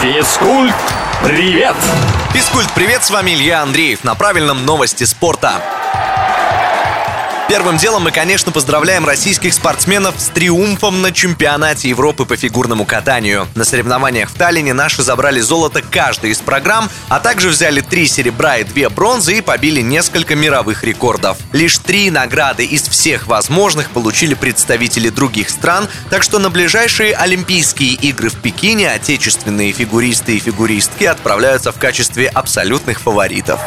Физкульт, привет! Физкульт, привет, с вами Илья Андреев на правильном новости спорта. Первым делом мы, конечно, поздравляем российских спортсменов с триумфом на чемпионате Европы по фигурному катанию. На соревнованиях в Таллине наши забрали золото каждой из программ, а также взяли три серебра и две бронзы и побили несколько мировых рекордов. Лишь три награды из всех возможных получили представители других стран, так что на ближайшие Олимпийские игры в Пекине отечественные фигуристы и фигуристки отправляются в качестве абсолютных фаворитов.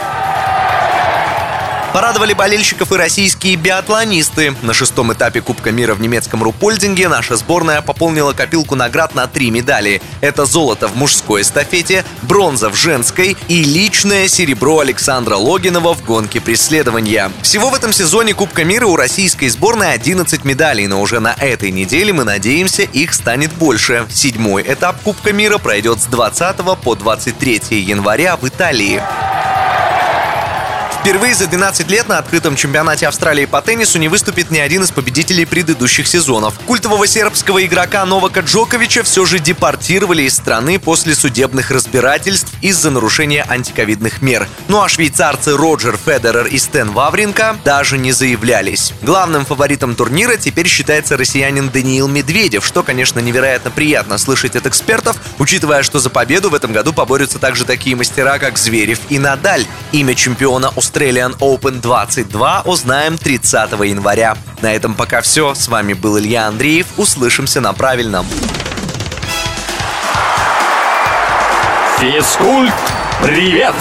Порадовали болельщиков и российские биатлонисты. На шестом этапе Кубка мира в немецком Рупольдинге наша сборная пополнила копилку наград на три медали. Это золото в мужской эстафете, бронза в женской и личное серебро Александра Логинова в гонке преследования. Всего в этом сезоне Кубка мира у российской сборной 11 медалей, но уже на этой неделе мы надеемся, их станет больше. Седьмой этап Кубка мира пройдет с 20 по 23 января в Италии. Впервые за 12 лет на открытом чемпионате Австралии по теннису не выступит ни один из победителей предыдущих сезонов. Культового сербского игрока Новака Джоковича все же депортировали из страны после судебных разбирательств из-за нарушения антиковидных мер. Ну а швейцарцы Роджер Федерер и Стэн Вавринка даже не заявлялись. Главным фаворитом турнира теперь считается россиянин Даниил Медведев, что, конечно, невероятно приятно слышать от экспертов, учитывая, что за победу в этом году поборются также такие мастера, как Зверев и Надаль. Имя чемпиона Australian Open 22 узнаем 30 января. На этом пока все. С вами был Илья Андреев. Услышимся на правильном. Физкульт, привет!